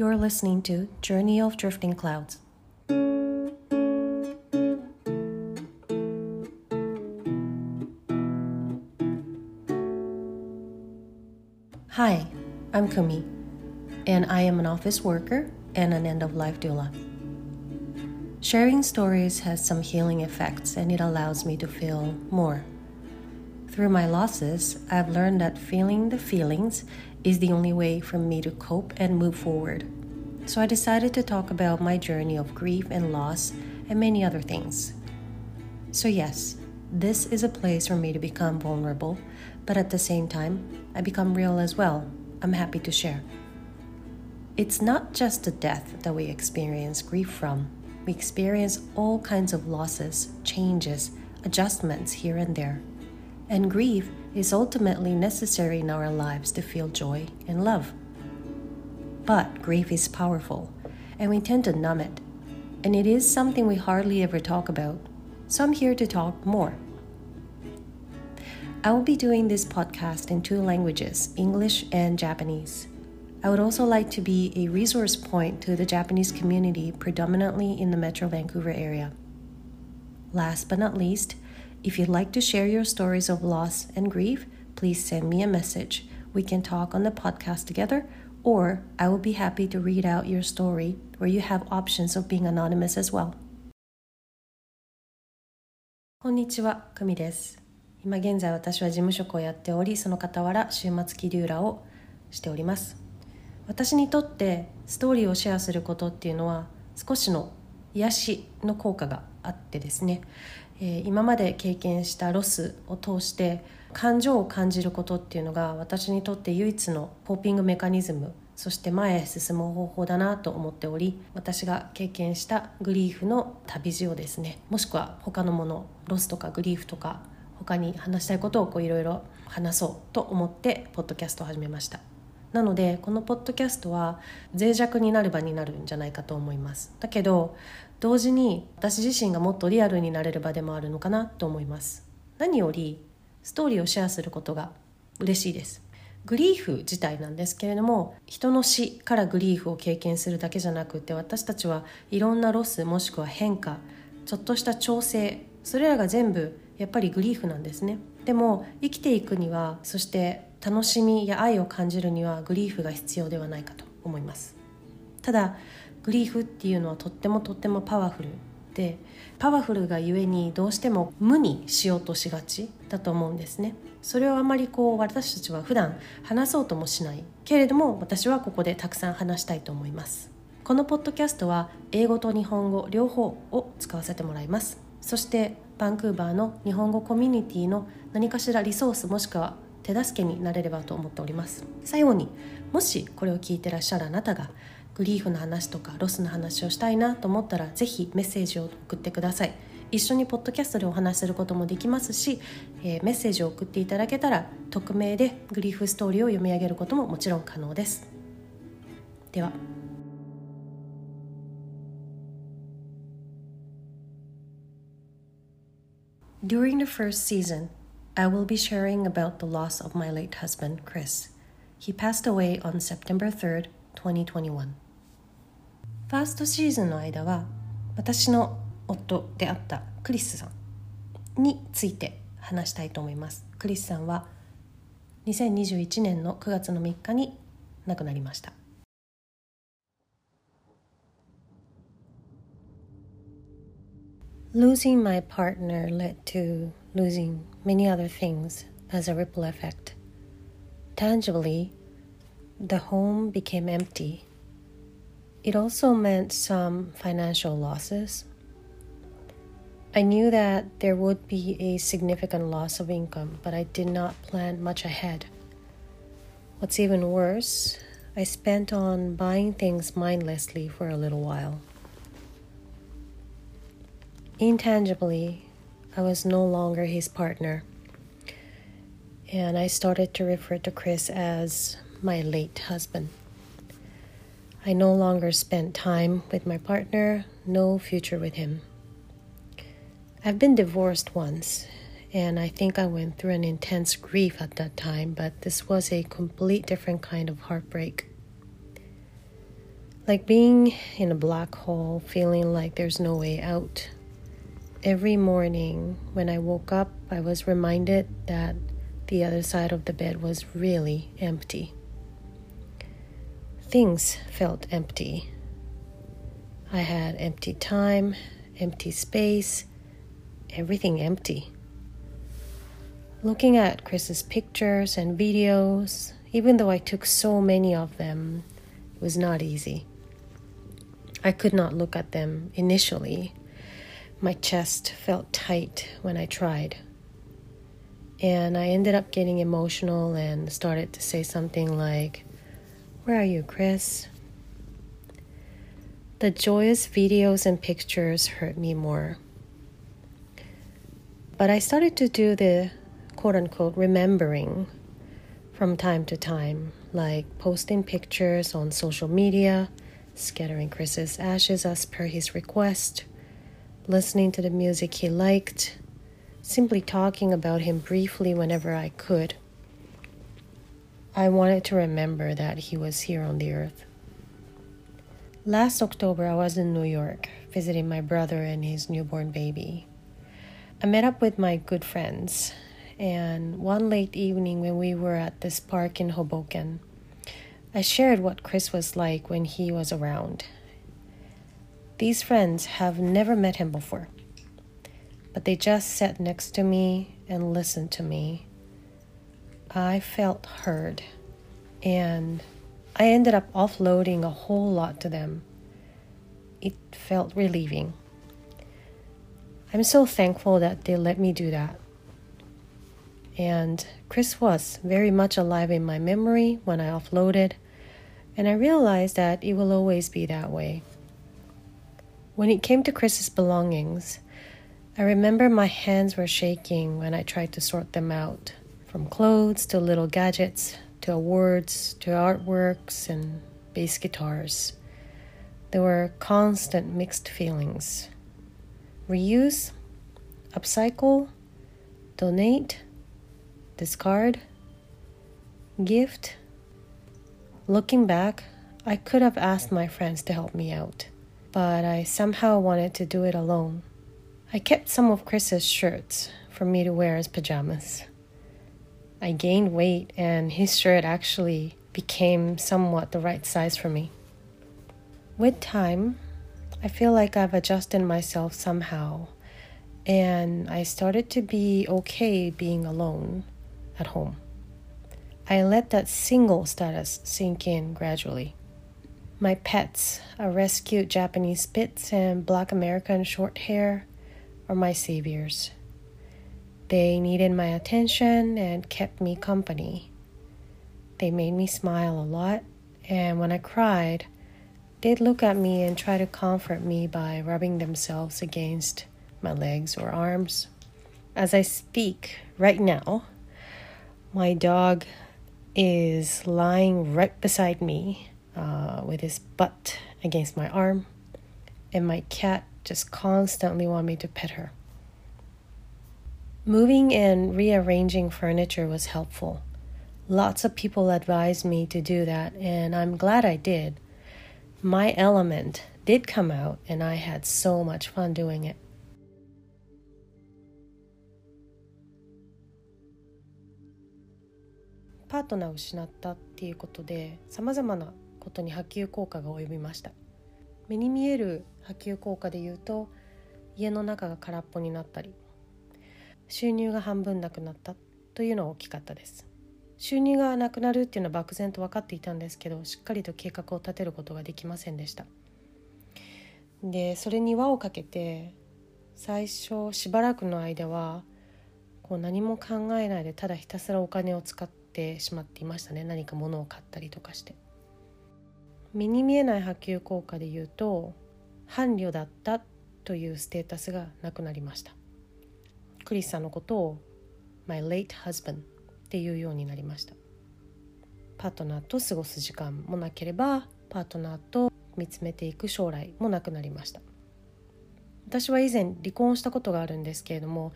You're listening to Journey of Drifting Clouds. Hi, I'm Kumi, and I am an office worker and an end of life doula. Sharing stories has some healing effects and it allows me to feel more. Through my losses, I've learned that feeling the feelings is the only way for me to cope and move forward. So I decided to talk about my journey of grief and loss and many other things. So, yes, this is a place for me to become vulnerable, but at the same time, I become real as well. I'm happy to share. It's not just the death that we experience grief from. We experience all kinds of losses, changes, adjustments here and there. And grief is ultimately necessary in our lives to feel joy and love. But grief is powerful, and we tend to numb it. And it is something we hardly ever talk about. So I'm here to talk more. I will be doing this podcast in two languages English and Japanese. I would also like to be a resource point to the Japanese community, predominantly in the Metro Vancouver area. Last but not least, if you'd like to share your stories of loss and grief, please send me a message. We can talk on the podcast together, or I will be happy to read out your story where you have options of being anonymous as well. こんにちは、久美です。今現在私は事務職をやっており、その傍ら週末気流らをしております。私にとってストーリーをシェアすることっていうのは少しの癒しの効果があってですねえ、今まで経験したロスを通して感情を感じることっていうのが私にとって唯一の coping mechanism そして前へ進む方法だなと思っており私が経験した grief の旅路をですね。もしくは他のものロスとか grief とか他に話したいことをいろいろ話そうと思ってポッドキャストを始めました。なのでこのポッドキャストは脆弱になる場になるんじゃないかと思います。だけど同時に私自身がもっとリアルになれる場でもあるのかなと思います。何よりストーリーをシェアすることが嬉しいです。グリーフ自体なんですけれども人の死からグリーフを経験するだけじゃなくて私たちはいろんなロスもしくは変化ちょっとした調整それらが全部やっぱりグリーフなんですね。でも生きていくにはそして楽しみや愛を感じるにはグリーフが必要ではないかと思います。ただグリーフっていうのはとってもとってもパワフルでパワフルがゆえにどうしても無にしようとしがちだと思うんですね。それをあまりこう私たちは普段話そうともしないけれども私はここでたくさん話したいと思います。このポッドキャストは英語と日本語両方を使わせてもらいます。そしてバンクーバーの日本語コミュニティの何かしらリソースもしくは手助けになれればと思っております。最後にもしこれを聞いてらっしゃるあなたがグリーフの話とかロスの話をしたいなと思ったらぜひメッセージを送ってください。一緒にポッドキャストでお話しすることもできますし、えー、メッセージを送っていただけたら匿名でグリーフストーリーを読み上げることももちろん可能です。では。During the first season, I will be sharing about the loss of my late husband, Chris. He passed away on September 3rd, 2021. ファーストシーズンの間は私の夫であったクリスさんについて話したいと思います。クリスさんは2021年の9月の3日に亡くなりました。Losing my partner led to losing many other things as a ripple effect. Tangibly, the home became empty. It also meant some financial losses. I knew that there would be a significant loss of income, but I did not plan much ahead. What's even worse, I spent on buying things mindlessly for a little while. Intangibly, I was no longer his partner. And I started to refer to Chris as my late husband. I no longer spent time with my partner, no future with him. I've been divorced once, and I think I went through an intense grief at that time, but this was a complete different kind of heartbreak. like being in a black hole, feeling like there's no way out. Every morning when I woke up, I was reminded that the other side of the bed was really empty. Things felt empty. I had empty time, empty space, everything empty. Looking at Chris's pictures and videos, even though I took so many of them, it was not easy. I could not look at them initially. My chest felt tight when I tried. And I ended up getting emotional and started to say something like, Where are you, Chris? The joyous videos and pictures hurt me more. But I started to do the quote unquote remembering from time to time, like posting pictures on social media, scattering Chris's ashes as per his request, listening to the music he liked, simply talking about him briefly whenever I could. I wanted to remember that he was here on the earth. Last October, I was in New York visiting my brother and his newborn baby. I met up with my good friends, and one late evening when we were at this park in Hoboken, I shared what Chris was like when he was around. These friends have never met him before, but they just sat next to me and listened to me. I felt heard, and I ended up offloading a whole lot to them. It felt relieving. I'm so thankful that they let me do that. And Chris was very much alive in my memory when I offloaded, and I realized that it will always be that way. When it came to Chris's belongings, I remember my hands were shaking when I tried to sort them out from clothes to little gadgets to awards to artworks and bass guitars. There were constant mixed feelings. Reuse, upcycle, donate, discard, gift. Looking back, I could have asked my friends to help me out, but I somehow wanted to do it alone. I kept some of Chris's shirts for me to wear as pajamas. I gained weight, and his shirt actually became somewhat the right size for me. With time, I feel like I've adjusted myself somehow, and I started to be okay being alone at home. I let that single status sink in gradually. My pets, a rescued Japanese Spitz and Black American short hair, are my saviors. They needed my attention and kept me company. They made me smile a lot, and when I cried, they'd look at me and try to comfort me by rubbing themselves against my legs or arms. As I speak right now, my dog is lying right beside me uh, with his butt against my arm, and my cat just constantly want me to pet her. Moving and rearranging furniture was helpful. Lots of people advised me to do that, and I'm glad I did. My element did come out, and I had so much fun doing it. パートナーを失ったっていうことでさまざまな ことに波及効果が及びました。目に見える波及効果で言うと家の中が空っぽになったり収入が半分なくなったというのは大きかったです。収入がなくなるっていうのは漠然と分かっていたんですけどしっかりと計画を立てることができませんでした。でそれに輪をかけて最初しばらくの間はこう何も考えないでただひたすらお金を使ってしまっていましたね。何か物を買ったりとかして。目に見えない波及効果で言うと伴侶だったというステータスがなくなりました。クリスさんのことを My late husband っていうようになりました。パートナーと過ごす時間もなければパートナーと見つめていく将来もなくなりました。私は以前離婚したことがあるんですけれども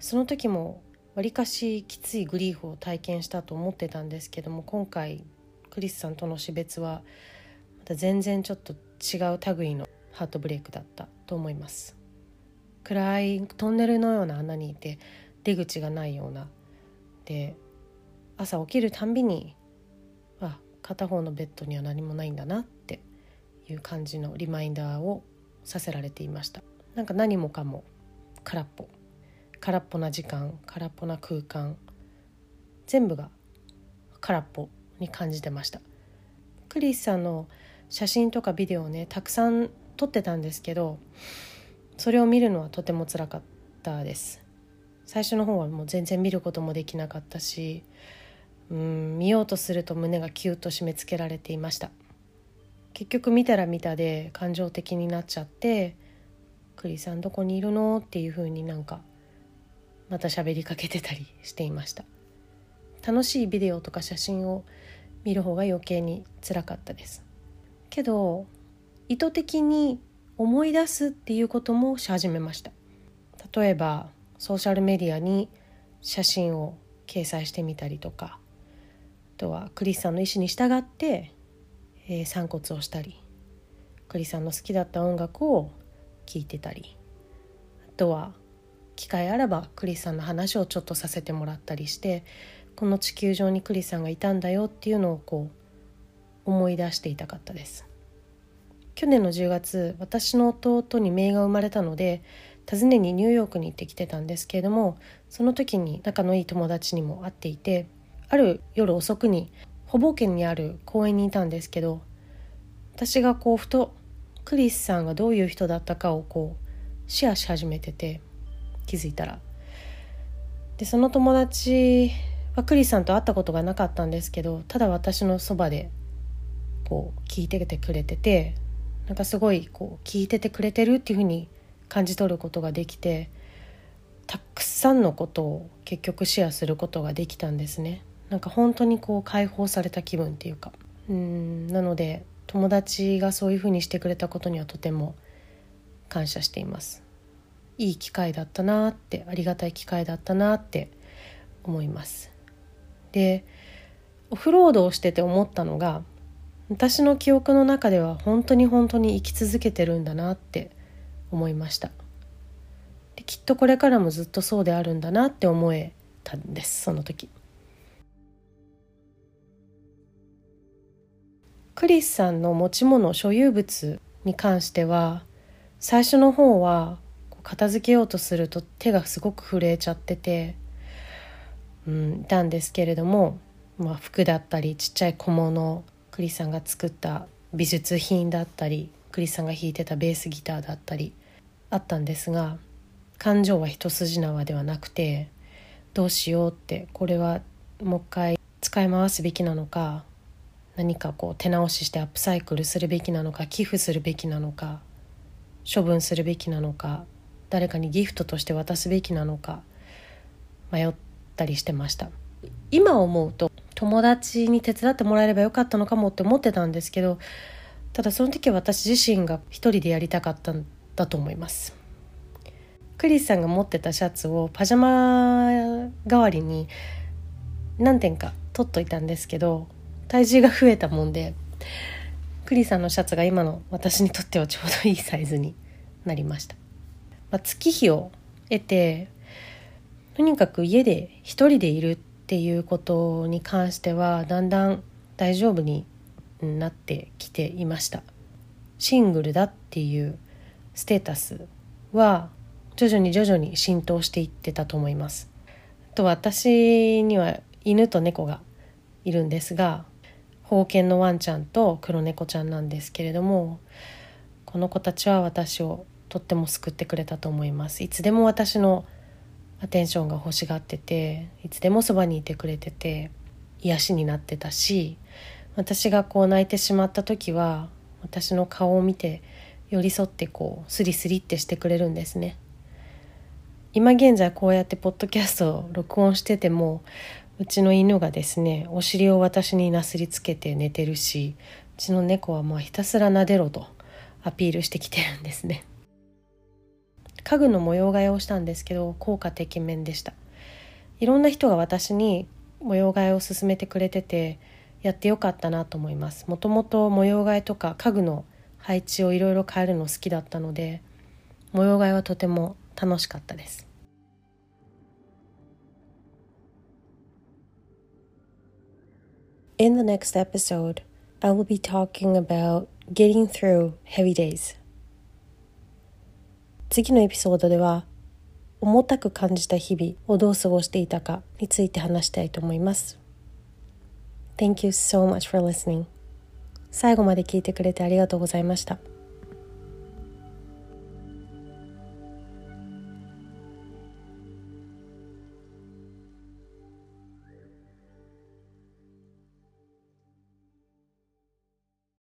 その時もわりかしきついグリーフを体験したと思ってたんですけども今回クリスさんとの死別は全然ちょっと違う類のハートブレイクだったと思います。暗いトンネルのような穴にいて出口がないような。で朝起きるたんびにあ片方のベッドには何もないんだなっていう感じのリマインダーをさせられていました。なんか何もかも空っぽ。空っぽな時間空っぽな空間。全部が空っぽに感じてました。クリスさんの写真とかビデオをねたくさん撮ってたんですけどそれを見るのはとてもつらかったです。最初の方はもう全然見ることもできなかったしうん見ようとすると胸がキュッと締め付けられていました。結局見たら見たで感情的になっちゃって「クリさんどこにいるの?」っていう風になんかまた喋りかけてたりしていました。楽しいビデオとか写真を見る方が余計につらかったです。けど意図的に思い出すっていうこともし始めました。例えばソーシャルメディアに写真を掲載してみたりとかあとはクリスさんの意思に従って、えー、散骨をしたりクリスさんの好きだった音楽を聴いてたりあとは機会あらばクリスさんの話をちょっとさせてもらったりしてこの地球上にクリスさんがいたんだよっていうのをこう思い出していたかったです。去年の10月私の弟に姪が生まれたので訪ねにニューヨークに行ってきてたんですけれどもその時に仲のいい友達にも会っていてある夜遅くにほぼ県にある公園にいたんですけど私がこうふとクリスさんがどういう人だったかをこうシェアし始めてて気づいたら。でその友達はクリスさんと会ったことがなかったんですけどただ私のそばでこう聞いててくれててなんかすごいこう聞いててくれてるっていうふうに感じ取ることができてたくさんのことを結局シェアすることができたんですね。なんか本当にこう解放された気分っていうか。うんなので友達がそういうふうにしてくれたことにはとても感謝しています。いい機会だったなってありがたい機会だったなって思います。でオフロードをしてて思ったのが私の記憶の中では本当に本当に生き続けてるんだなって思いました。できっとこれからもずっとそうであるんだなって思えたんですその時。クリスさんの持ち物所有物に関しては最初の方は片付けようとすると手がすごく震えちゃってて、うん、いたんですけれども、まあ、服だったりちっちゃい小物クリスさんが作った美術品だったりクリスさんが弾いてたベースギターだったりあったんですが感情は一筋縄ではなくてどうしようってこれはもう一回使い回すべきなのか何かこう手直ししてアップサイクルするべきなのか寄付するべきなのか処分するべきなのか誰かにギフトとして渡すべきなのか迷ったりしてました。今思うと友達に手伝ってもらえればよかったのかもって思ってたんですけどただその時は私自身が一人でやりたかったんだと思います。クリスさんが持ってたシャツをパジャマ代わりに何点か取っといたんですけど体重が増えたもんでクリスさんのシャツが今の私にとってはちょうどいいサイズになりました、まあ、月日を得てとにかく家で一人でいるっていうことに関してはだんだん大丈夫になってきていました。シングルだっていうステータスは徐々に徐々に浸透していってたと思います。あと私には犬と猫がいるんですが保険のワンちゃんと黒猫ちゃんなんですけれどもこの子たちは私をとっても救ってくれたと思います。いつでも私のアテンションが欲しがってていつでもそばにいてくれてて癒しになってたし私がこう泣いてしまった時は私の顔を見て寄り添ってこうスリスリってしてくれるんですね。今現在こうやってポッドキャストを録音しててもうちの犬がですねお尻を私になすりつけて寝てるしうちの猫はまあひたすら撫でろとアピールしてきてるんですね。家具の模様替えをしたんですけど効果てきめんでした。いろんな人が私に模様替えを勧めてくれててやってよかったなと思います。もともと模様替えとか家具の配置をいろいろ変えるの好きだったので模様替えはとても楽しかったです。In the next episode, I will be talking about getting through heavy days. 次のエピソードでは重たく感じた日々をどう過ごしていたかについて話したいと思います。Thank you so much for listening. 最後まで聞いてくれてありがとうございました。